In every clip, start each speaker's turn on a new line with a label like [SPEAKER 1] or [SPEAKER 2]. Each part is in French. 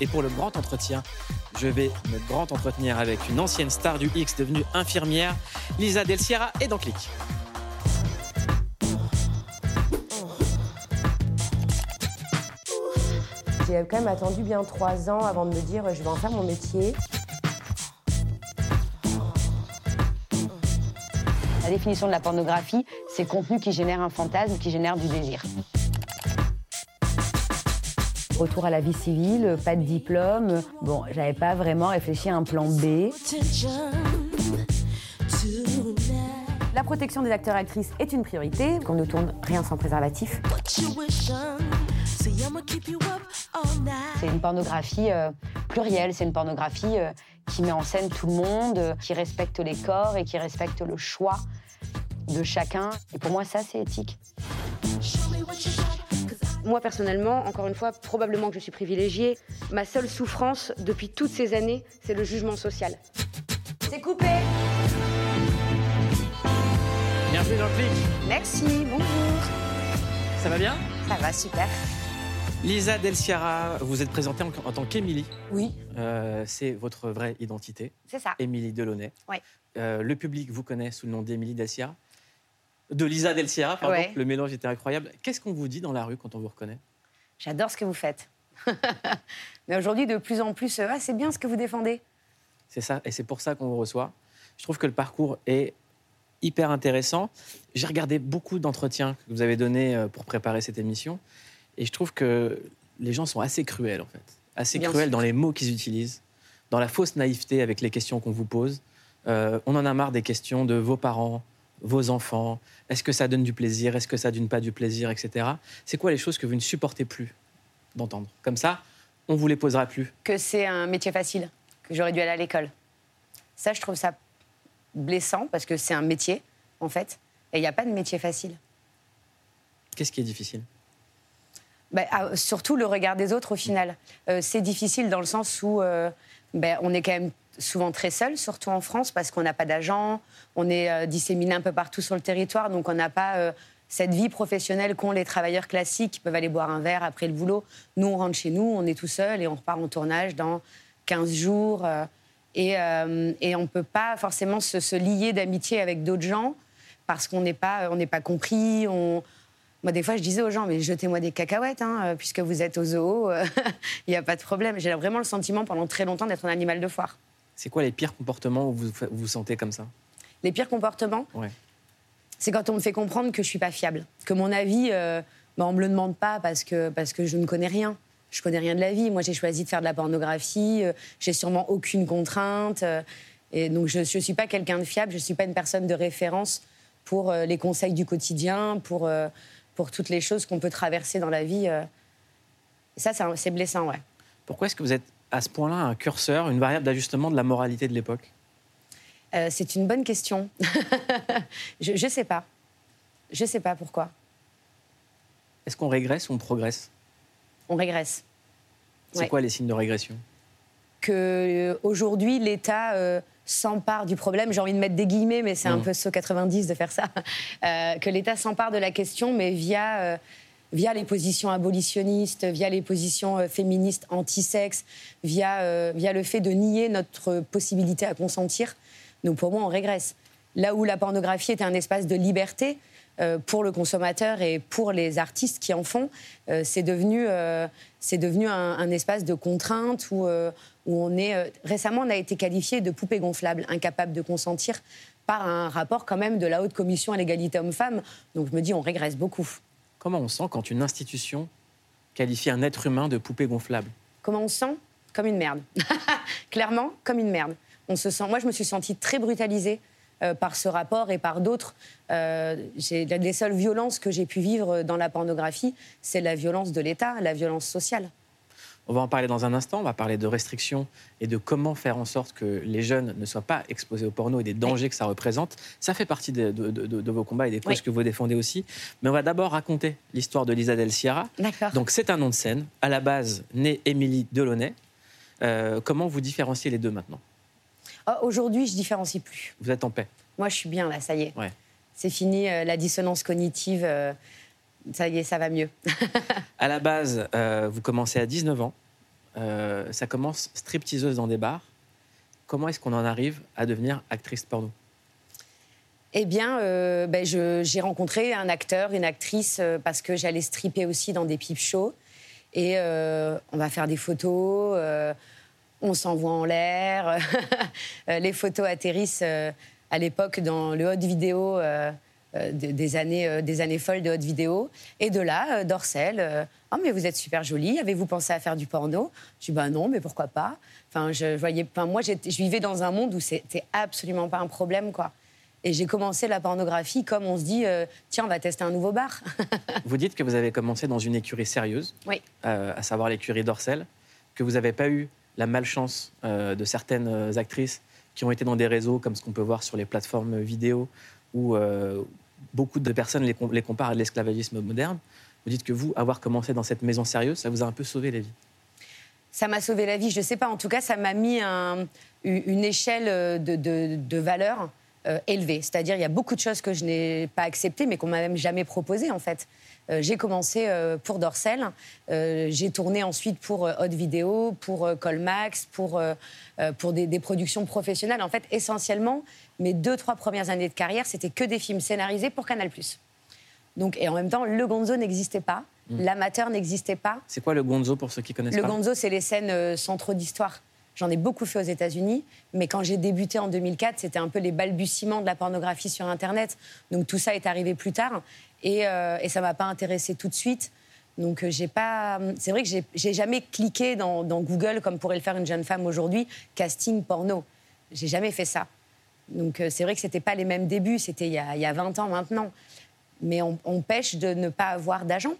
[SPEAKER 1] Et pour le grand entretien, je vais me grand entretenir avec une ancienne star du X devenue infirmière, Lisa Del Sierra et dans Click.
[SPEAKER 2] J'ai quand même attendu bien trois ans avant de me dire je vais en faire mon métier.
[SPEAKER 3] La définition de la pornographie, c'est contenu qui génère un fantasme, qui génère du désir.
[SPEAKER 2] Retour à la vie civile, pas de diplôme. Bon, j'avais pas vraiment réfléchi à un plan B. La protection des acteurs et actrices est une priorité. Qu'on ne tourne rien sans préservatif.
[SPEAKER 3] C'est une pornographie euh, plurielle, c'est une pornographie euh, qui met en scène tout le monde, euh, qui respecte les corps et qui respecte le choix de chacun. Et pour moi, ça, c'est éthique.
[SPEAKER 4] Moi, personnellement, encore une fois, probablement que je suis privilégiée. Ma seule souffrance depuis toutes ces années, c'est le jugement social.
[SPEAKER 2] C'est coupé
[SPEAKER 1] Bienvenue dans Click.
[SPEAKER 3] Merci, bonjour.
[SPEAKER 1] Ça va bien?
[SPEAKER 3] Ça va, super.
[SPEAKER 1] Lisa Del Sierra, vous êtes présentée en, en tant qu'Émilie.
[SPEAKER 3] Oui,
[SPEAKER 1] Euh, c'est votre vraie identité,
[SPEAKER 3] c'est ça.
[SPEAKER 1] Émilie Delaunay.
[SPEAKER 3] Ouais.
[SPEAKER 1] Euh, le public vous connaît sous le nom d'Émilie Del Sierra. De Lisa Del Sierra, pardon.
[SPEAKER 3] Ouais.
[SPEAKER 1] Le mélange était incroyable. Qu'est-ce qu'on vous dit dans la rue quand on vous reconnaît?
[SPEAKER 3] J'adore ce que vous faites. Mais aujourd'hui, de plus en plus, euh, ah, c'est bien ce que vous défendez.
[SPEAKER 1] C'est ça, et c'est pour ça qu'on vous reçoit. Je trouve que le parcours est hyper intéressant. J'ai regardé beaucoup d'entretiens que vous avez donnés euh, pour préparer cette émission, et je trouve que les gens sont assez cruels, en fait. Assez
[SPEAKER 3] Bien
[SPEAKER 1] cruels
[SPEAKER 3] sûr.
[SPEAKER 1] dans les mots qu'ils utilisent, dans la fausse naïveté avec les questions qu'on vous pose. Euh, on en a marre des questions de vos parents, vos enfants. Est-ce que ça donne du plaisir Est-ce que ça donne pas du plaisir, etc. C'est quoi les choses que vous ne supportez plus d'entendre? Comme ça, on vous les posera plus.
[SPEAKER 3] Que c'est un métier facile, que j'aurais dû aller à l'école. Ça, je trouve ça blessant parce que c'est un métier, en fait. Et il n'y a pas de métier facile.
[SPEAKER 1] Qu'est-ce qui est difficile?
[SPEAKER 3] Bah, ah, surtout le regard des autres au final. Euh, c'est difficile dans le sens où euh, ben, on est quand même souvent très seul, surtout en France, parce qu'on n'a pas d'agent, on est euh, disséminé un peu partout sur le territoire, donc on n'a pas euh, cette vie professionnelle qu'ont les travailleurs classiques qui peuvent aller boire un verre après le boulot. Nous, on rentre chez nous, on est tout seul et on repart en tournage dans 15 jours. euh, et, euh, et on ne peut pas forcément se, lier d'amitié avec d'autres gens parce qu'on n'est pas, on pas compris. Moi, des fois, je disais aux gens, mais jetez-moi des cacahuètes, hein, puisque vous êtes au zoo, il n'y a pas de problème. J'ai vraiment le sentiment pendant très longtemps d'être un animal de foire.
[SPEAKER 1] C'est quoi les pires comportements où vous vous vous sentez comme ça?
[SPEAKER 3] Les pires comportements,
[SPEAKER 1] Ouais.
[SPEAKER 3] c'est quand on me fait comprendre que je suis pas fiable, que mon avis, euh, bah, on me le demande pas parce que, parce que je ne connais rien. Je connais rien de la vie. Moi, j'ai choisi de faire de la pornographie. euh, j'ai sûrement aucune contrainte. euh, et donc, je ne suis pas quelqu'un de fiable. Je ne suis pas une personne de référence pour euh, les conseils du quotidien, pour, pour toutes les choses qu'on peut traverser dans la vie. ça, c'est blessant, ouais.
[SPEAKER 1] Pourquoi est-ce que vous êtes à ce point-là un curseur, une variable d'ajustement de la moralité de l'époque
[SPEAKER 3] Euh, c'est une bonne question. je ne sais pas. Je ne sais pas pourquoi.
[SPEAKER 1] Est-ce qu'on régresse ou on progresse?
[SPEAKER 3] On régresse.
[SPEAKER 1] C'est
[SPEAKER 3] Ouais.
[SPEAKER 1] quoi les signes de régression?
[SPEAKER 3] Que euh, aujourd'hui l'État euh, s'empare du problème. J'ai envie de mettre des guillemets, mais c'est un
[SPEAKER 1] Mm.
[SPEAKER 3] peu saut 90 de faire ça. Que l'État s'empare de la question, mais via via les positions abolitionnistes, via les positions euh, féministes anti-sexe, via euh, via le fait de nier notre possibilité à consentir. Donc pour moi, on régresse. Là où la pornographie était un espace de liberté. euh, pour le consommateur et pour les artistes qui en font, c'est devenu, devenu un, un espace de contrainte où, où on est. récemment, on a été qualifié de poupée gonflable, incapable de consentir par un rapport quand même de la haute commission à l'égalité homme-femme. Donc je me dis, on régresse beaucoup.
[SPEAKER 1] Comment on sent quand une institution qualifie un être humain de poupée gonflable
[SPEAKER 3] Comment on se sent Comme une merde. Clairement, comme une merde. On se sent. Moi, je me suis sentie très brutalisée euh, par ce rapport et par d'autres. Euh, les seules violences que j'ai pu vivre dans la pornographie, c'est la violence de l'État, la violence sociale.
[SPEAKER 1] On va en parler dans un instant. On va parler de restrictions et de comment faire en sorte que les jeunes ne soient pas exposés au porno et des dangers que ça représente. Ça fait partie de, de- de- de vos combats et des causes
[SPEAKER 3] Oui.
[SPEAKER 1] que vous défendez aussi. Mais on va d'abord raconter l'histoire de Lisa Del Sierra.
[SPEAKER 3] D'accord.
[SPEAKER 1] Donc c'est un nom de scène. À la base, née Émilie Delaunay. Euh, comment vous différenciez les deux maintenant?
[SPEAKER 3] Oh, Aujourd'hui, je différencie plus.
[SPEAKER 1] Vous êtes en paix?
[SPEAKER 3] Moi, je suis bien là, ça y est.
[SPEAKER 1] Ouais.
[SPEAKER 3] C'est fini euh, la dissonance cognitive. euh, ça y est, ça va mieux.
[SPEAKER 1] À la base, euh, vous commencez à 19 ans. Euh, ça commence stripteaseuse dans des bars. Comment est-ce qu'on en arrive à devenir actrice porno?
[SPEAKER 3] Eh bien, euh, ben, j'ai rencontré un acteur, une actrice, parce que j'allais stripper aussi dans des pipe shows. Et on va faire des photos, on s'envoie en l'air. Les photos atterrissent à l'époque dans le hot vidéo euh, des, années, euh, des années folles de hot vidéo. Et de là, euh, Dorcel, oh mais vous êtes super jolie, avez-vous pensé à faire du porno? Je dis bah non, mais pourquoi pas? Enfin, je voyais, enfin, moi, je vivais dans un monde où c'était absolument pas un problème, quoi. Et j'ai commencé la pornographie comme on se dit, euh, tiens, on va tester un nouveau bar.
[SPEAKER 1] Vous dites que vous avez commencé dans une écurie sérieuse,
[SPEAKER 3] oui.
[SPEAKER 1] euh, à savoir l'écurie d'Orcel, que vous n'avez pas eu la malchance euh, de certaines actrices qui ont été dans des réseaux comme ce qu'on peut voir sur les plateformes vidéo où euh, beaucoup de personnes les, com- les comparent à l'esclavagisme moderne. Vous dites que vous, avoir commencé dans cette maison sérieuse, ça vous a un peu sauvé la vie.
[SPEAKER 3] Ça m'a sauvé la vie, je sais pas. En tout cas, ça m'a mis un- une échelle de, de, de valeur euh, élevée. C'est-à-dire, il y a beaucoup de choses que je n'ai pas acceptées, mais qu'on m'a même jamais proposées, en fait. Euh, j'ai commencé euh, pour Dorsel, j'ai tourné ensuite pour Hot Video, pour Colmax, pour, pour des, des productions professionnelles. En fait, essentiellement, mes deux, trois premières années de carrière, c'était que des films scénarisés pour Canal+. Donc, et en même temps, le gonzo n'existait pas, l'amateur n'existait pas.
[SPEAKER 1] C'est quoi le gonzo pour ceux qui connaissent
[SPEAKER 3] Le
[SPEAKER 1] pas?
[SPEAKER 3] Gonzo, c'est les scènes sans trop d'histoire. J'en ai beaucoup fait aux États-Unis, mais quand j'ai débuté en 2004, c'était un peu les balbutiements de la pornographie sur Internet. Donc tout ça est arrivé plus tard, et, euh, et ça m'a pas intéressé tout de suite. Donc euh, j'ai pas. C'est vrai que j'ai- jamais cliqué dans, Google comme pourrait le faire une jeune femme aujourd'hui, casting porno. J'ai jamais fait ça. Donc euh, c'est vrai que c'était pas les mêmes débuts, c'était il, y a- il y a 20 ans maintenant. Mais on, on pêche de ne pas avoir d'agent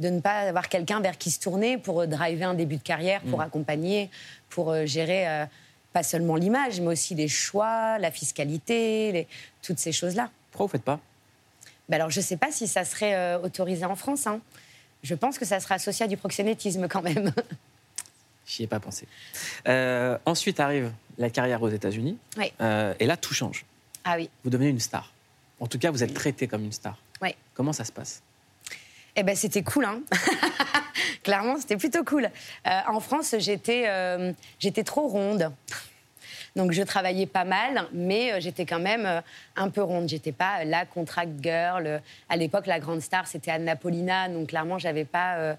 [SPEAKER 3] de ne pas avoir quelqu'un vers qui se tourner pour euh, driver un début de carrière, pour accompagner, pour euh, gérer euh, pas seulement l'image, mais aussi les choix, la fiscalité, les- toutes ces choses-là.
[SPEAKER 1] Pourquoi vous faites pas?
[SPEAKER 3] Ben alors, je ne sais pas si ça serait euh, autorisé en France. hein. Je pense que ça serait associé à du proxénétisme quand même.
[SPEAKER 1] J'y ai pas pensé. Euh, ensuite arrive la carrière aux États-Unis.
[SPEAKER 3] Oui.
[SPEAKER 1] Et là, tout change.
[SPEAKER 3] ah oui.
[SPEAKER 1] Vous devenez une star. En tout cas, vous êtes traité comme une star.
[SPEAKER 3] Oui.
[SPEAKER 1] Comment ça se passe?
[SPEAKER 3] Eh ben, c'était cool, hein. Clairement, c'était plutôt cool. Euh, en France, j'étais euh, j'étais trop ronde. Donc, je travaillais pas mal, mais euh, j'étais quand même euh, un peu ronde. J'étais pas la contract girl. Euh, À l'époque, la grande star, c'était Anna Paulina. Donc, clairement, j'avais pas, euh,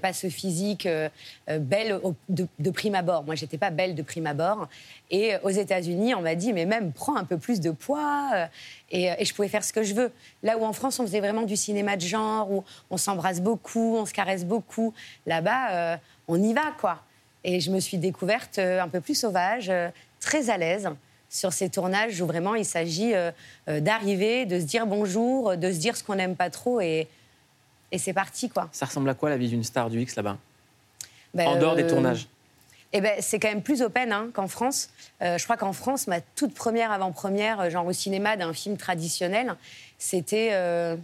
[SPEAKER 3] pas ce physique euh, euh, belle de, prime abord. Moi, j'étais pas belle de prime abord. Et euh, aux États-Unis, on m'a dit, mais même prends un peu plus de poids. euh, et, euh, je pouvais faire ce que je veux. Là où en France, on faisait vraiment du cinéma de genre, où on s'embrasse beaucoup, on se caresse beaucoup. Là-bas, euh, on y va, quoi. Et je me suis découverte euh, un peu plus sauvage, euh, très à l'aise sur ces tournages où vraiment il s'agit euh, euh, d'arriver, de se dire bonjour, euh, de se dire ce qu'on n'aime pas trop et, et c'est parti, quoi.
[SPEAKER 1] Ça ressemble à quoi la vie d'une star du X là-bas?
[SPEAKER 3] Ben,
[SPEAKER 1] En dehors des tournages
[SPEAKER 3] eh ben, c'est quand même plus open hein, qu'en France. Euh, je crois qu'en France, ma toute première avant-première, genre au cinéma, d'un film traditionnel, c'était euh,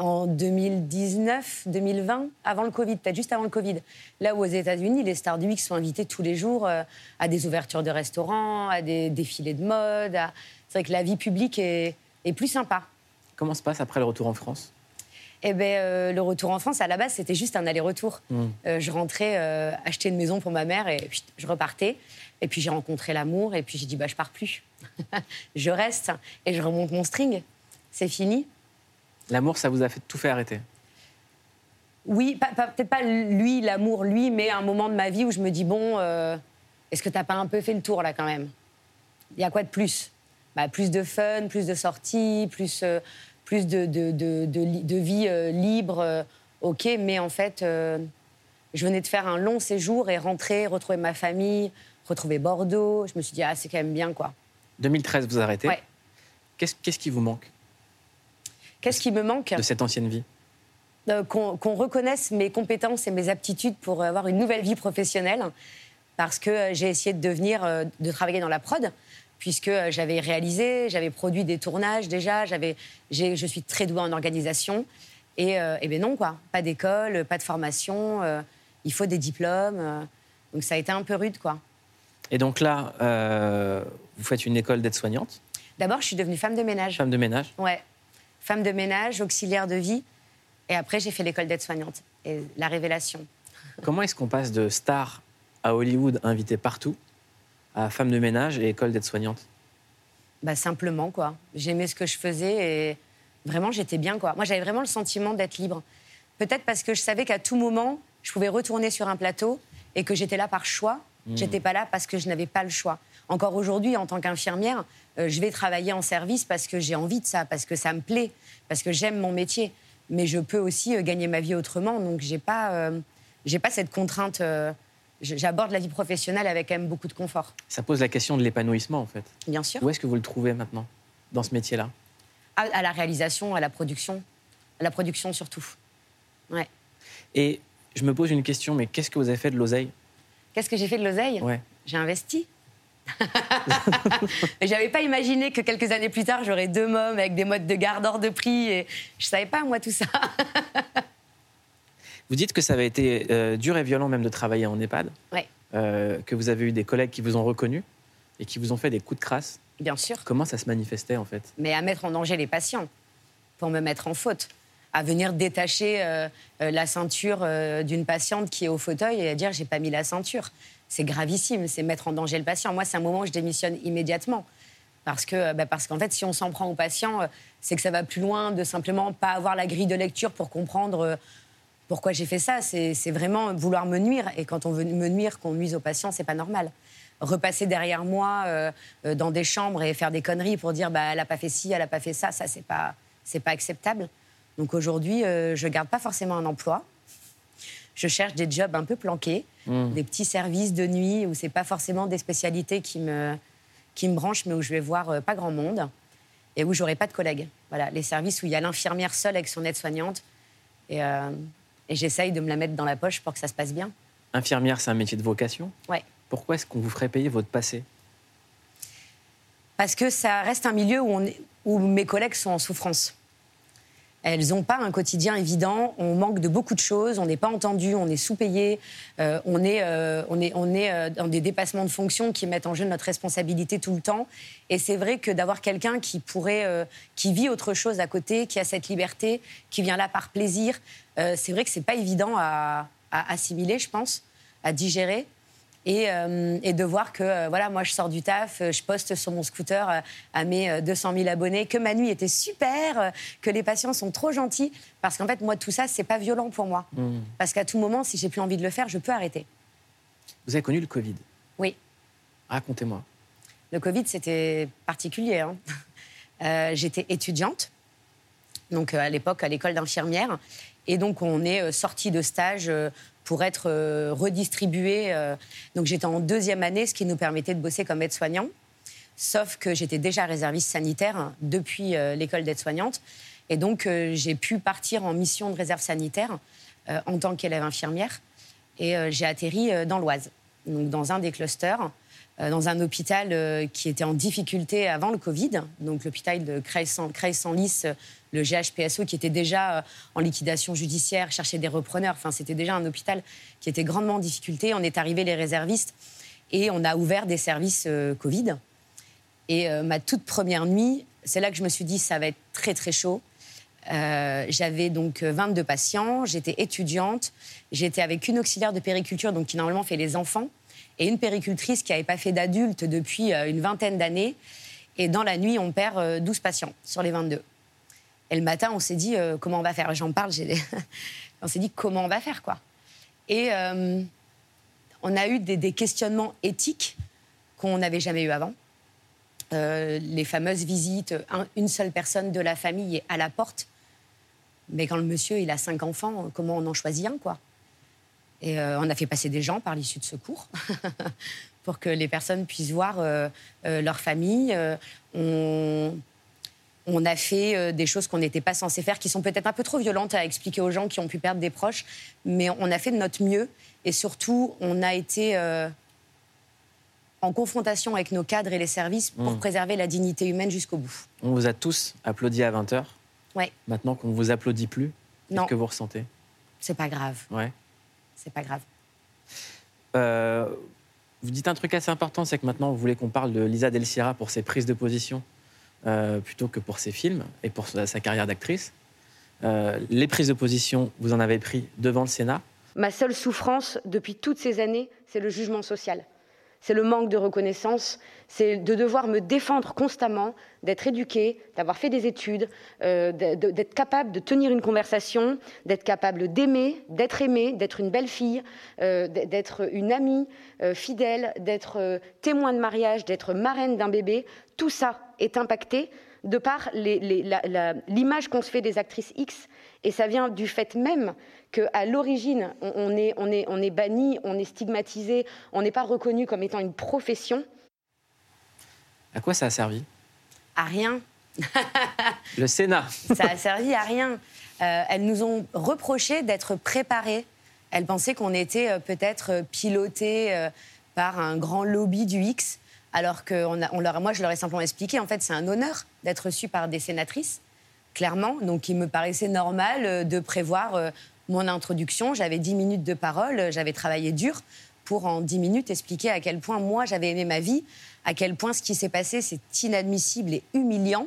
[SPEAKER 3] en 2019, 2020, avant le Covid, peut-être juste avant le Covid. Là où aux États-Unis, les stars du X sont invitées tous les jours euh, à des ouvertures de restaurants, à des défilés de mode. à- C'est vrai que la vie publique est, est plus sympa.
[SPEAKER 1] Comment se passe après le retour en France?
[SPEAKER 3] Eh ben, euh, le retour en France, à la base, c'était juste un aller-retour.
[SPEAKER 1] Mm.
[SPEAKER 3] Euh, je rentrais euh, acheter une maison pour ma mère et puis je repartais. Et puis j'ai rencontré l'amour et puis j'ai dit bah je pars plus. je reste et je remonte mon string. C'est fini.
[SPEAKER 1] L'amour, ça vous a fait tout fait arrêter?
[SPEAKER 3] Oui, peut-être pas lui, l'amour, lui, mais un moment de ma vie où je me dis bon, euh, est-ce que t'as pas un peu fait le tour là quand même? Il y a quoi de plus? Bah, Plus de fun, plus de sorties, plus, euh, plus de, de, de, vie euh, libre. ok, mais en fait, je venais de faire un long séjour et rentrer, retrouver ma famille, retrouver Bordeaux. Je me suis dit ah c'est quand même bien quoi.
[SPEAKER 1] 2013, vous arrêtez?
[SPEAKER 3] Ouais.
[SPEAKER 1] Qu'est-ce qu'est-ce qui vous manque?
[SPEAKER 3] Qu'est-ce qui me manque
[SPEAKER 1] de cette ancienne vie
[SPEAKER 3] Euh, qu'on reconnaisse mes compétences et mes aptitudes pour avoir une nouvelle vie professionnelle. Parce que euh, j'ai essayé de devenir, euh, de travailler dans la prod, puisque j'avais réalisé, j'avais produit des tournages déjà, j'avais, je suis très douée en organisation. Et, euh, eh ben non, quoi. Pas d'école, pas de formation, euh, il faut des diplômes. euh, donc ça a été un peu rude, quoi.
[SPEAKER 1] Et donc là, vous faites une école d'aide-soignante,
[SPEAKER 3] D'abord, je suis devenue femme de ménage.
[SPEAKER 1] femme de ménage?
[SPEAKER 3] Ouais. Femme de ménage, auxiliaire de vie. Et après, j'ai fait l'école d'aide-soignante. Et la révélation.
[SPEAKER 1] Comment est-ce qu'on passe de star à Hollywood invité partout à femme de ménage et école d'aide-soignante?
[SPEAKER 3] Bah, Simplement, quoi. J'aimais ce que je faisais et vraiment, j'étais bien, quoi. Moi, j'avais vraiment le sentiment d'être libre. Peut-être parce que je savais qu'à tout moment, je pouvais retourner sur un plateau et que j'étais là par choix. Je J'étais pas là parce que je n'avais pas le choix. Encore aujourd'hui, en tant qu'infirmière, euh, je vais travailler en service parce que j'ai envie de ça, parce que ça me plaît, parce que j'aime mon métier. Mais je peux aussi euh, gagner ma vie autrement, donc j'ai pas, euh, pas cette contrainte. J'aborde la vie professionnelle avec quand même beaucoup de confort.
[SPEAKER 1] Ça pose la question de l'épanouissement, en fait.
[SPEAKER 3] Bien sûr.
[SPEAKER 1] Où est-ce que vous le trouvez maintenant, dans ce métier-là?
[SPEAKER 3] À, à, la réalisation, à la production. À la production surtout. Ouais.
[SPEAKER 1] Et je me pose une question, mais qu'est-ce que vous avez fait de l'oseille?
[SPEAKER 3] Qu'est-ce que j'ai fait de l'oseille?
[SPEAKER 1] Ouais.
[SPEAKER 3] J'ai investi. J'avais pas imaginé que quelques années plus tard, j'aurais deux mômes avec des modes de garde hors de prix. Et je savais pas, moi, tout ça.
[SPEAKER 1] vous dites que ça avait été euh, dur et violent même de travailler en EHPAD.
[SPEAKER 3] Ouais.
[SPEAKER 1] Euh, que vous avez eu des collègues qui vous ont reconnu et qui vous ont fait des coups de crasse.
[SPEAKER 3] Bien sûr.
[SPEAKER 1] Comment ça se manifestait, en fait?
[SPEAKER 3] Mais à mettre en danger les patients, pour me mettre en faute à venir détacher euh, euh, la ceinture d'une patiente qui est au fauteuil et à dire j'ai pas mis la ceinture. C'est gravissime, c'est mettre en danger le patient. Moi, c'est un moment où je démissionne immédiatement. Parce que, bah, parce qu'en fait, si on s'en prend au patient, c'est que ça va plus loin de simplement pas avoir la grille de lecture pour comprendre pourquoi j'ai fait ça. C'est vraiment vouloir me nuire. Et quand on veut me nuire, qu'on nuise au patient, c'est pas normal. Repasser derrière moi dans des chambres et faire des conneries pour dire bah, elle a pas fait ci, elle a pas fait ça, ça c'est pas c'est pas acceptable. Donc aujourd'hui, euh, je garde pas forcément un emploi. Je cherche des jobs un peu planqués, mmh. des petits services de nuit où c'est pas forcément des spécialités qui me, qui me branchent, mais où je vais voir euh, pas grand monde et où j'aurai pas de collègues. Voilà, les services où il y a l'infirmière seule avec son aide-soignante. Et, euh, et j'essaye de me la mettre dans la poche pour que ça se passe bien.
[SPEAKER 1] Infirmière, c'est un métier de vocation
[SPEAKER 3] Ouais.
[SPEAKER 1] Pourquoi est-ce qu'on vous ferait payer votre passé?
[SPEAKER 3] Parce que ça reste un milieu où, on est, où mes collègues sont en souffrance. Elles n'ont pas un quotidien évident. On manque de beaucoup de choses. On n'est pas entendu. On est sous-payé. Euh, on est, euh, on est, on est euh, dans des dépassements de fonctions qui mettent en jeu notre responsabilité tout le temps. Et c'est vrai que d'avoir quelqu'un qui pourrait, qui vit autre chose à côté, qui a cette liberté, qui vient là par plaisir, c'est vrai que c'est pas évident à assimiler, je pense, à digérer. Et, euh, et, de voir que euh, voilà, moi je sors du taf, euh, je poste sur mon scooter euh, à mes 200 000 abonnés, que ma nuit était super, que les patients sont trop gentils, parce qu'en fait moi tout ça c'est pas violent pour moi, mmh. parce qu'à tout moment si j'ai plus envie de le faire, je peux arrêter.
[SPEAKER 1] Vous avez connu le Covid?
[SPEAKER 3] Oui.
[SPEAKER 1] Racontez-moi.
[SPEAKER 3] Le Covid c'était particulier. Hein. J'étais étudiante, donc à l'époque à l'école d'infirmière, et donc on est sorti de stage pour être euh, redistribué. Euh, donc j'étais en deuxième année, ce qui nous permettait de bosser comme aide-soignant. Sauf que j'étais déjà réserviste sanitaire depuis euh, l'école d'aide-soignante. Et donc j'ai pu partir en mission de réserve sanitaire en tant qu'élève infirmière. Et j'ai atterri dans l'Oise, donc dans un des clusters, dans un hôpital qui était en difficulté avant le Covid, donc l'hôpital de Creil-Senlis le GHPSO qui était déjà euh, en liquidation judiciaire, cherchait des repreneurs. Enfin, c'était déjà un hôpital qui était grandement en difficulté. On est arrivé les réservistes et on a ouvert des services euh, Covid. Et euh, ma toute première nuit, c'est là que je me suis dit ça va être très très chaud. J'avais donc 22 patients, j'étais étudiante, j'étais avec une auxiliaire de périculture, donc qui normalement fait les enfants, et une péricultrice qui n'avait pas fait d'adulte depuis une vingtaine d'années. Et dans la nuit, on perd 12 patients sur les 22. Et le matin, on s'est dit euh, comment on va faire? J'en parle, on s'est dit comment on va faire quoi? Et euh, on a eu des, des questionnements éthiques qu'on n'avait jamais eu avant. Euh, les fameuses visites, un, une seule personne de la famille est à la porte. Mais quand le monsieur il a cinq enfants, comment on en choisit un quoi? Et on a fait passer des gens par l'issue de secours pour que les personnes puissent voir leur famille. on on a fait euh, des choses qu'on n'était pas censé faire, qui sont peut-être un peu trop violentes à expliquer aux gens qui ont pu perdre des proches, mais on a fait de notre mieux et surtout on a été euh, en confrontation avec nos cadres et les services pour mmh. préserver la dignité humaine jusqu'au bout.
[SPEAKER 1] On vous a tous applaudi à 20h.
[SPEAKER 3] Ouais.
[SPEAKER 1] Maintenant qu'on ne vous applaudit plus, qu'est-ce que vous ressentez?
[SPEAKER 3] C'est pas grave.
[SPEAKER 1] Ouais.
[SPEAKER 3] C'est pas grave.
[SPEAKER 1] Euh, vous dites un truc assez important, c'est que maintenant vous voulez qu'on parle de Lisa Del Sierra pour ses prises de position? Euh, plutôt que pour ses films et pour sa, carrière d'actrice. Euh, les prises de position, vous en avez pris devant le Sénat.
[SPEAKER 4] Ma seule souffrance depuis toutes ces années, c'est le jugement social. C'est le manque de reconnaissance, c'est de devoir me défendre constamment, d'être éduquée, d'avoir fait des études, euh, d'être capable de tenir une conversation, d'être capable d'aimer, d'être aimée, d'être une belle fille, euh, d'être une amie euh, fidèle, d'être témoin de mariage, d'être marraine d'un bébé. Tout ça est impacté de par l'image qu'on se fait des actrices X. Et ça vient du fait même qu'à l'origine, on, est, on, est, on est banni, on est stigmatisé, on n'est pas reconnu comme étant une profession.
[SPEAKER 1] À quoi ça a servi?
[SPEAKER 3] À rien.
[SPEAKER 1] Le Sénat.
[SPEAKER 3] ça a servi à rien. Euh, elles nous ont reproché d'être préparées. Elles pensaient qu'on était euh, peut-être piloté euh, par un grand lobby du X, alors que on leur, moi, je leur ai simplement expliqué, en fait, c'est un honneur d'être reçu par des sénatrices, clairement. Donc, il me paraissait normal de prévoir mon introduction, j'avais 10 minutes de parole, j'avais travaillé dur pour en 10 minutes expliquer à quel point moi j'avais aimé ma vie, à quel point ce qui s'est passé c'est inadmissible et humiliant.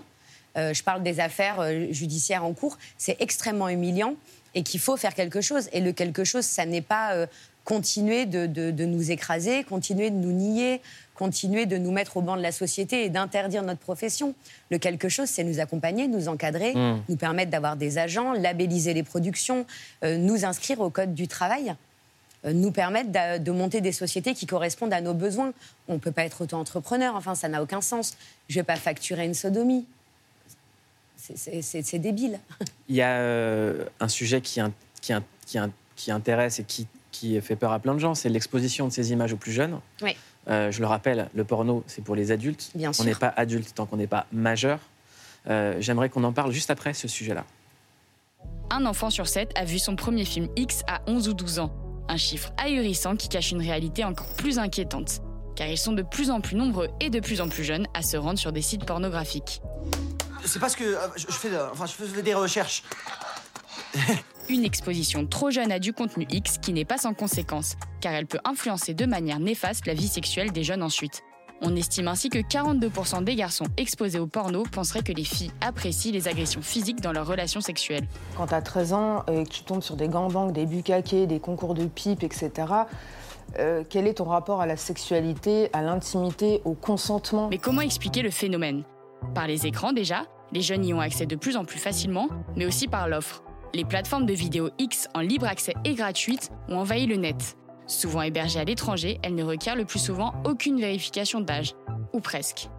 [SPEAKER 3] Euh, je parle des affaires euh, judiciaires en cours, c'est extrêmement humiliant et qu'il faut faire quelque chose. Et le quelque chose, ça n'est pas euh, continuer de, nous écraser, continuer de nous nier, continuer de nous mettre au banc de la société et d'interdire notre profession. Le quelque chose, c'est nous accompagner, nous encadrer, hmm. nous permettre d'avoir des agents, labelliser les productions, euh, nous inscrire au code du travail, euh, nous permettre de, monter des sociétés qui correspondent à nos besoins. On ne peut pas être auto-entrepreneur, enfin, ça n'a aucun sens. Je ne vais pas facturer une sodomie. C'est débile.
[SPEAKER 1] Il y a euh, un sujet qui, qui, qui, qui intéresse et qui qui fait peur à plein de gens, c'est l'exposition de ces images aux plus jeunes.
[SPEAKER 3] Oui.
[SPEAKER 1] Euh, je le rappelle, le porno, c'est pour les adultes.
[SPEAKER 3] Bien
[SPEAKER 1] on n'est pas adulte tant qu'on n'est pas majeur. Euh, j'aimerais qu'on en parle juste après ce sujet-là.
[SPEAKER 5] Un enfant sur sept a vu son premier film X à 11 ou 12 ans. Un chiffre ahurissant qui cache une réalité encore plus inquiétante. Car ils sont de plus en plus nombreux et de plus en plus jeunes à se rendre sur des sites pornographiques.
[SPEAKER 6] C'est parce que euh, je, fais, enfin, je fais des recherches.
[SPEAKER 5] Une exposition trop jeune à du contenu X qui n'est pas sans conséquence, car elle peut influencer de manière néfaste la vie sexuelle des jeunes ensuite. On estime ainsi que 42% des garçons exposés au porno penseraient que les filles apprécient les agressions physiques dans leurs relations sexuelles.
[SPEAKER 7] Quand tu as 13 ans et que tu tombes sur des gangbangs, des bucaquets, des concours de pipe, etc., euh, quel est ton rapport à la sexualité, à l'intimité, au consentement?
[SPEAKER 5] Mais comment expliquer le phénomène? Par les écrans déjà, les jeunes y ont accès de plus en plus facilement, mais aussi par l'offre. Les plateformes de vidéos X en libre accès et gratuites ont envahi le net. Souvent hébergées à l'étranger, elles ne requièrent le plus souvent aucune vérification d'âge, ou presque.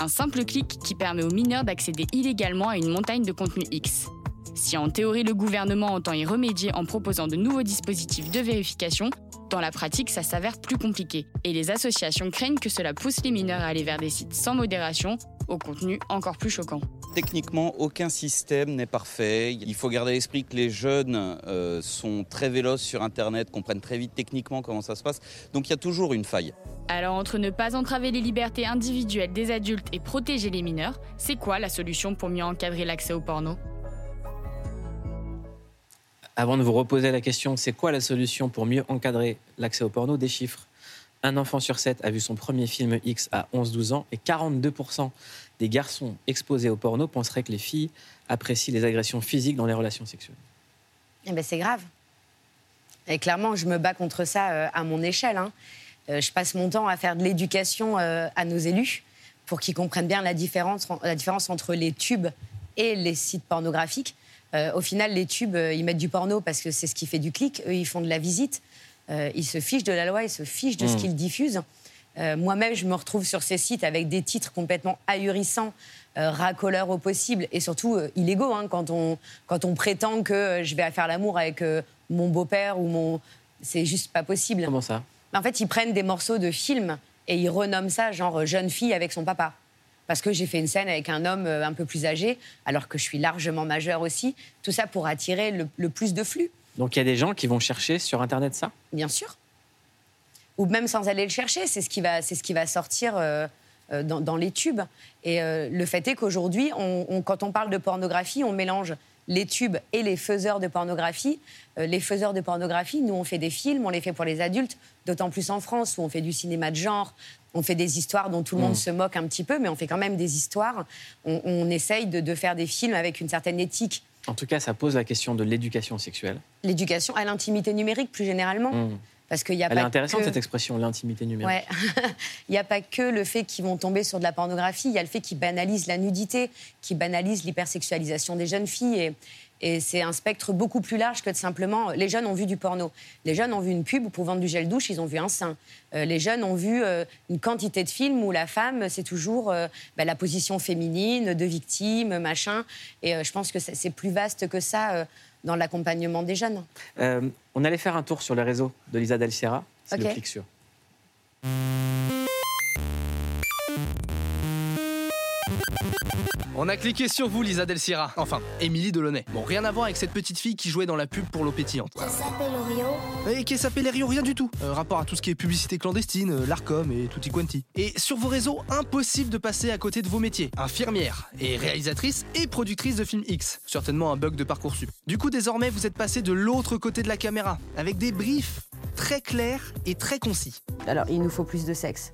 [SPEAKER 5] Un simple clic qui permet aux mineurs d'accéder illégalement à une montagne de contenu X. Si en théorie le gouvernement entend y remédier en proposant de nouveaux dispositifs de vérification, dans la pratique ça s'avère plus compliqué. Et les associations craignent que cela pousse les mineurs à aller vers des sites sans modération, au contenu encore plus choquant.
[SPEAKER 8] Techniquement, aucun système n'est parfait. Il faut garder à l'esprit que les jeunes euh, sont très véloces sur Internet, comprennent très vite techniquement comment ça se passe. Donc il y a toujours une faille.
[SPEAKER 5] Alors entre ne pas entraver les libertés individuelles des adultes et protéger les mineurs, c'est quoi la solution pour mieux encadrer l'accès au porno?
[SPEAKER 1] Avant de vous reposer la question, c'est quoi la solution pour mieux encadrer l'accès au porno? Des chiffres. Un enfant sur sept a vu son premier film X à 11-12 ans et 42% des garçons exposés au porno penseraient que les filles apprécient les agressions physiques dans les relations sexuelles.
[SPEAKER 3] Eh ben c'est grave. Et clairement, je me bats contre ça euh, à mon échelle. Hein. Euh, je passe mon temps à faire de l'éducation euh, à nos élus pour qu'ils comprennent bien la différence, la différence entre les tubes et les sites pornographiques. au final, les tubes, ils mettent du porno parce que c'est ce qui fait du clic. Eux, ils font de la visite. Ils se fichent de la loi, ils se fichent de ce mmh. qu'ils diffusent. Euh, moi-même, je me retrouve sur ces sites avec des titres complètement ahurissants, euh, racoleurs au possible, et surtout euh, illégaux, hein, quand, on, quand on prétend que je vais faire l'amour avec mon beau-père ou mon... C'est juste pas possible.
[SPEAKER 1] Comment ça?
[SPEAKER 3] En fait, ils prennent des morceaux de films et ils renomment ça genre jeune fille avec son papa. Parce que j'ai fait une scène avec un homme un peu plus âgé, alors que je suis largement majeure aussi. Tout ça pour attirer le plus de flux.
[SPEAKER 1] Donc il y a des gens qui vont chercher sur Internet ça?
[SPEAKER 3] Bien sûr ou même sans aller le chercher. C'est ce qui va, c'est ce qui va sortir euh, euh, dans, les tubes. Et euh, le fait est qu'aujourd'hui, quand on parle de pornographie, on mélange les tubes et les faiseurs de pornographie. les faiseurs de pornographie, nous, on fait des films, on les fait pour les adultes, d'autant plus en France où on fait du cinéma de genre. On fait des histoires dont tout le monde mmh. se moque un petit peu, mais on fait quand même des histoires. On, essaye de, faire des films avec une certaine éthique
[SPEAKER 1] En tout cas, ça pose la question de l'éducation sexuelle.
[SPEAKER 3] L'éducation à l'intimité numérique, plus généralement.
[SPEAKER 1] Mmh.
[SPEAKER 3] Parce qu'il y a
[SPEAKER 1] Elle
[SPEAKER 3] pas
[SPEAKER 1] est intéressante
[SPEAKER 3] que-
[SPEAKER 1] cette expression, l'intimité numérique.
[SPEAKER 3] Ouais. il n'y a pas que le fait qu'ils vont tomber sur de la pornographie, il y a le fait qu'ils banalisent la nudité, qu'ils banalisent l'hypersexualisation des jeunes filles. Et, et c'est un spectre beaucoup plus large que de simplement. Les jeunes ont vu du porno. Les jeunes ont vu une pub pour vendre du gel douche, ils ont vu un sein. Euh, les jeunes ont vu euh, une quantité de films où la femme, c'est toujours euh, bah, la position féminine, de victime, machin. Et je pense que c'est plus vaste que ça dans l'accompagnement des jeunes.
[SPEAKER 1] On allait faire un tour sur les réseaux de Lisa Del Sierra. C'est le clic sur.
[SPEAKER 9] On a cliqué sur vous, Lisa Del Sierra. Enfin, Émilie Delaunay. Bon, rien à voir avec cette petite fille qui jouait dans la pub pour l'eau pétillante.
[SPEAKER 10] Ça s'appelle Orio.
[SPEAKER 9] Et qui s'appelle Rio, rien du tout. Euh, rapport à tout ce qui est publicité clandestine, euh, l'ARCOM et tutti quanti. Et sur vos réseaux, impossible de passer à côté de vos métiers. Infirmière et réalisatrice et productrice de films X. Certainement un bug de Parcoursup. Du coup, désormais, vous êtes passé de l'autre côté de la caméra, avec des briefs très clairs et très concis.
[SPEAKER 2] Alors, il nous faut plus de sexe.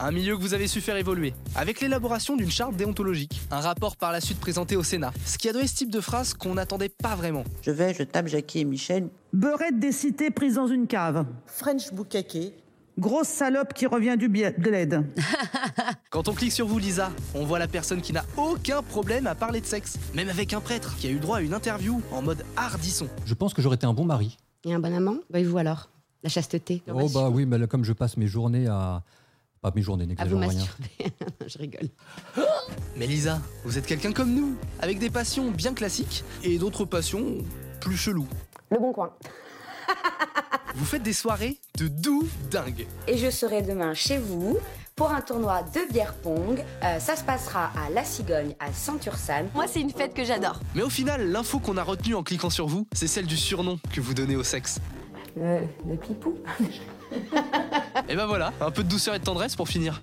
[SPEAKER 9] Un milieu que vous avez su faire évoluer, avec l'élaboration d'une charte déontologique. Un rapport par la suite présenté au Sénat, ce qui a donné ce type de phrase qu'on n'attendait pas vraiment.
[SPEAKER 11] Je vais, je tape Jackie et Michel.
[SPEAKER 12] Beurette des cités prise dans une cave.
[SPEAKER 11] French Boukake.
[SPEAKER 12] Grosse salope qui revient du l'aide.
[SPEAKER 9] Quand on clique sur vous, Lisa, on voit la personne qui n'a aucun problème à parler de sexe. Même avec un prêtre qui a eu droit à une interview en mode hardisson.
[SPEAKER 13] Je pense que j'aurais été un bon mari.
[SPEAKER 4] Et un bon amant? Bah, et vous alors? La chasteté?
[SPEAKER 13] Oh bah oui, mais là, comme je passe mes journées à... Pas mes journées,
[SPEAKER 4] À vous
[SPEAKER 13] n'exagère rien.
[SPEAKER 4] je rigole.
[SPEAKER 9] Mais Lisa, vous êtes quelqu'un comme nous, avec des passions bien classiques et d'autres passions plus cheloues.
[SPEAKER 4] Le bon coin.
[SPEAKER 9] Vous faites des soirées de doux dingue.
[SPEAKER 14] Et je serai demain chez vous pour un tournoi de bière pong. Euh, ça se passera à La Cigogne, à Santursan.
[SPEAKER 15] Moi, c'est une fête que j'adore.
[SPEAKER 9] Mais au final, l'info qu'on a retenue en cliquant sur vous, c'est celle du surnom que vous donnez au sexe.
[SPEAKER 14] Euh, le pipou.
[SPEAKER 9] Et ben voilà, un peu de douceur et de tendresse pour finir.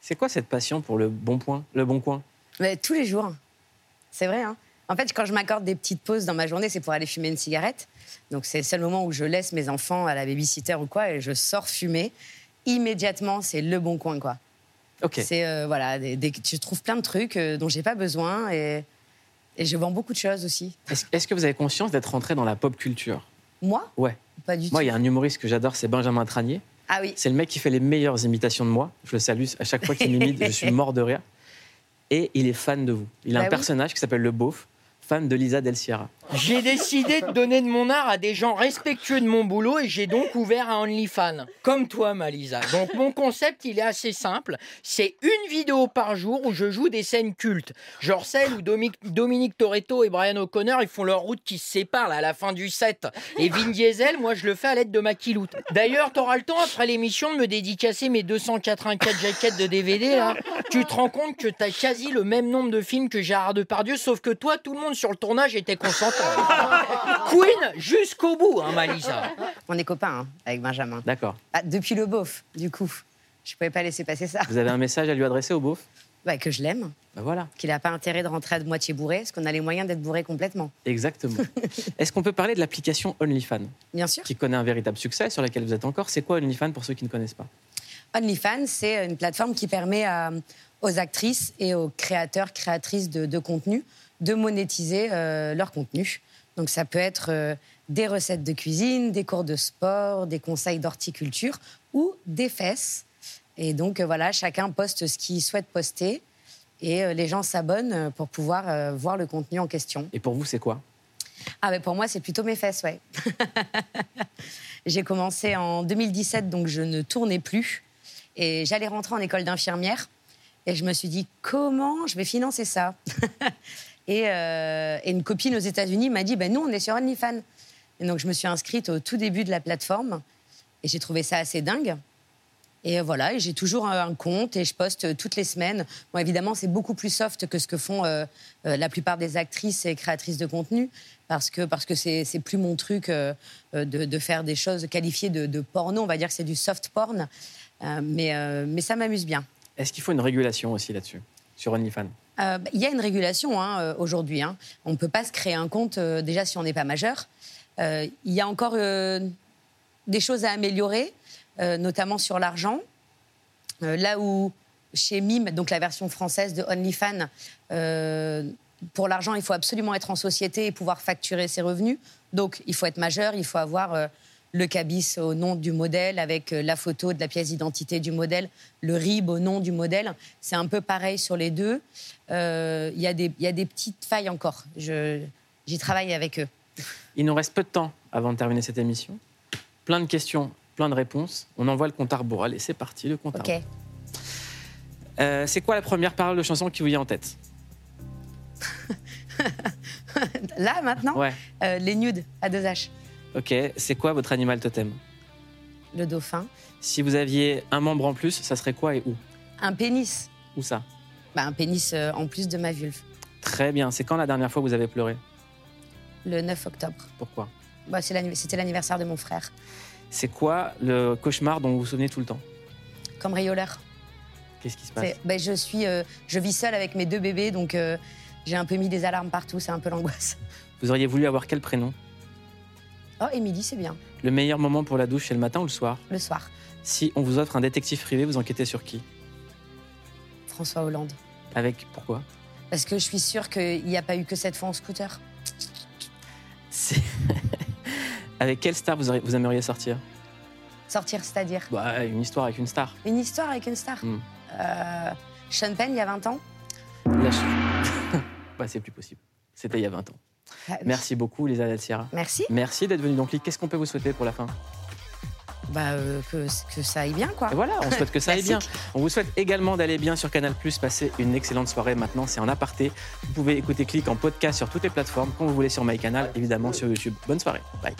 [SPEAKER 1] C'est quoi cette passion pour le bon point, le bon coin?
[SPEAKER 3] Mais tous les jours. C'est vrai. Hein. En fait, quand je m'accorde des petites pauses dans ma journée, c'est pour aller fumer une cigarette. Donc, c'est le seul moment où je laisse mes enfants à la babysitter ou quoi et je sors fumer. Immédiatement, c'est le bon coin, quoi.
[SPEAKER 1] Ok.
[SPEAKER 3] C'est, euh, voilà, des, des- je trouve plein de trucs euh, dont j'ai pas besoin et, et je vends beaucoup de choses aussi.
[SPEAKER 1] Est-ce est-ce que vous avez conscience d'être rentré dans la pop culture?
[SPEAKER 3] Moi
[SPEAKER 1] Ouais.
[SPEAKER 3] Pas du
[SPEAKER 1] Moi, il y a un humoriste que j'adore, c'est Benjamin Tranier.
[SPEAKER 3] Ah oui.
[SPEAKER 1] C'est le mec qui fait les meilleures imitations de moi. Je le salue à chaque fois qu'il m'imite, je suis mort de rire. Et il est fan de vous. Il a
[SPEAKER 16] Bah
[SPEAKER 1] un
[SPEAKER 16] oui.
[SPEAKER 1] personnage qui s'appelle le beauf, fan de Lisa Del Sierra.
[SPEAKER 16] J'ai décidé de donner de mon art à des gens respectueux de mon boulot et j'ai donc ouvert un OnlyFans. Comme toi, Malisa. Donc mon concept, il est assez simple. C'est une vidéo par jour où je joue des scènes cultes. Genre celle où Domi- Dominique Toretto et Brian O'Connor, ils font leur route qui se sépare à la fin du set. Et Vin Diesel, moi, je le fais à l'aide de ma kiloute. D'ailleurs, t'auras le temps après l'émission de me dédicacer mes 284 jaquettes de DVD. Tu te rends compte que t'as quasi le même nombre de films que Gérard Depardieu, sauf que toi, tout le monde sur le tournage était concentré. Queen jusqu'au bout, hein, Malisa.
[SPEAKER 3] On est copains hein, avec Benjamin.
[SPEAKER 1] D'accord.
[SPEAKER 3] Ah, depuis le beauf, du coup. Je pouvais pas laisser passer ça.
[SPEAKER 1] Vous avez un message à lui adresser au beauf?
[SPEAKER 3] Ouais, que je l'aime.
[SPEAKER 1] Ben voilà.
[SPEAKER 3] Qu'il n'a pas intérêt de rentrer à moitié bourré, parce qu'on a les moyens d'être bourré complètement.
[SPEAKER 1] Exactement. Est-ce qu'on peut parler de l'application OnlyFans?
[SPEAKER 3] Bien sûr.
[SPEAKER 1] Qui connaît un véritable succès, sur laquelle vous êtes encore. C'est quoi OnlyFans pour ceux qui ne connaissent pas?
[SPEAKER 3] OnlyFans, c'est une plateforme qui permet à- aux actrices et aux créateurs, créatrices de, de contenu de monétiser euh, leur contenu. Donc ça peut être euh, des recettes de cuisine, des cours de sport, des conseils d'horticulture ou des fesses. Et donc euh, voilà, chacun poste ce qu'il souhaite poster et les gens s'abonnent pour pouvoir voir le contenu en question.
[SPEAKER 1] Et pour vous, c'est quoi?
[SPEAKER 3] Ah, mais pour moi, c'est plutôt mes fesses, ouais. J'ai commencé en 2017, donc je ne tournais plus. Et j'allais rentrer en école d'infirmière. Et je me suis dit, comment je vais financer ça? et, euh, et une copine aux États-Unis m'a dit, ben nous, on est sur OnlyFans. Donc, je me suis inscrite au tout début de la plateforme. Et j'ai trouvé ça assez dingue. Et voilà, et j'ai toujours un compte et je poste toutes les semaines. Bon, évidemment, c'est beaucoup plus soft que ce que font euh, euh, la plupart des actrices et créatrices de contenu, parce que parce que c'est plus mon truc euh, euh, de, faire des choses qualifiées de, porno. On va dire que c'est du soft porn, Euh, mais euh, mais ça m'amuse bien.
[SPEAKER 1] Est-ce qu'il faut une régulation aussi là-dessus, sur OnlyFans?
[SPEAKER 3] Euh, Il y a une régulation hein, euh, aujourd'hui. hein. On ne peut pas se créer un compte euh, déjà si on n'est pas majeur. Il y a encore des choses à améliorer, notamment sur l'argent. Là où chez Mime, donc la version française de OnlyFans, pour l'argent, il faut absolument être en société et pouvoir facturer ses revenus. Donc, il faut être majeur, il faut avoir le cabis au nom du modèle avec euh, la photo de la pièce d'identité du modèle, le RIB au nom du modèle. C'est un peu pareil sur les deux. Euh, Il y, a des- il y a des petites failles encore. J'y travaille avec eux.
[SPEAKER 1] Il nous reste peu de temps avant de terminer cette émission. Plein de questions, plein de réponses. On envoie le compte à rebours. Allez, c'est parti, le compte à
[SPEAKER 3] Ok.
[SPEAKER 1] rebours. Euh, c'est quoi la première parole de chanson qui vous vient en tête?
[SPEAKER 3] Là, maintenant,
[SPEAKER 1] Ouais.
[SPEAKER 3] euh, les nudes à deux H.
[SPEAKER 1] Ok, c'est quoi votre animal totem?
[SPEAKER 3] Le dauphin.
[SPEAKER 1] Si vous aviez un membre en plus, ça serait quoi et où?
[SPEAKER 3] Un pénis.
[SPEAKER 1] Où ça?
[SPEAKER 3] Bah, un pénis euh, en plus de ma vulve.
[SPEAKER 1] Très bien. C'est quand la dernière fois que vous avez pleuré?
[SPEAKER 3] Le 9 octobre.
[SPEAKER 1] Pourquoi?
[SPEAKER 3] Bah, C'était l'anniversaire de mon frère.
[SPEAKER 1] C'est quoi le cauchemar dont vous vous souvenez tout le temps?
[SPEAKER 3] Cambrioleur.
[SPEAKER 1] Qu'est-ce qui se passe?
[SPEAKER 3] Bah, je, suis, euh, je vis seule avec mes deux bébés, donc euh, j'ai un peu mis des alarmes partout. C'est un peu l'angoisse.
[SPEAKER 1] Vous auriez voulu avoir quel prénom?
[SPEAKER 3] Oh, Émilie, c'est bien.
[SPEAKER 1] Le meilleur moment pour la douche, c'est le matin ou le soir?
[SPEAKER 3] Le soir.
[SPEAKER 1] Si on vous offre un détective privé, vous enquêtez sur qui?
[SPEAKER 3] François Hollande.
[SPEAKER 1] Avec pourquoi?
[SPEAKER 3] Parce que je suis sûre qu'il n'y a pas eu que cette fois en scooter.
[SPEAKER 1] C'est- Avec quelle star vous aimeriez sortir?
[SPEAKER 3] Sortir, c'est-à-dire?
[SPEAKER 1] Bah, Une histoire avec une star.
[SPEAKER 3] Une histoire avec une star?
[SPEAKER 1] Hmm.
[SPEAKER 3] Euh, Sean Penn, il y a 20 ans?
[SPEAKER 1] Là, je- bah, c'est plus possible. C'était il y a 20 ans. Merci beaucoup, Lisa Del Sierra.
[SPEAKER 3] Merci.
[SPEAKER 1] Merci d'être venu. Donc, Qu'est-ce qu'on peut vous souhaiter pour la fin?
[SPEAKER 3] Bah, euh, que, que ça aille bien, quoi.
[SPEAKER 1] Et voilà, on souhaite que ça aille bien. On vous souhaite également d'aller bien sur Canal+, passer une excellente soirée. Maintenant, c'est en aparté. Vous pouvez écouter Click en podcast sur toutes les plateformes, quand vous voulez sur MyCanal, évidemment sur YouTube. Bonne soirée. Bye.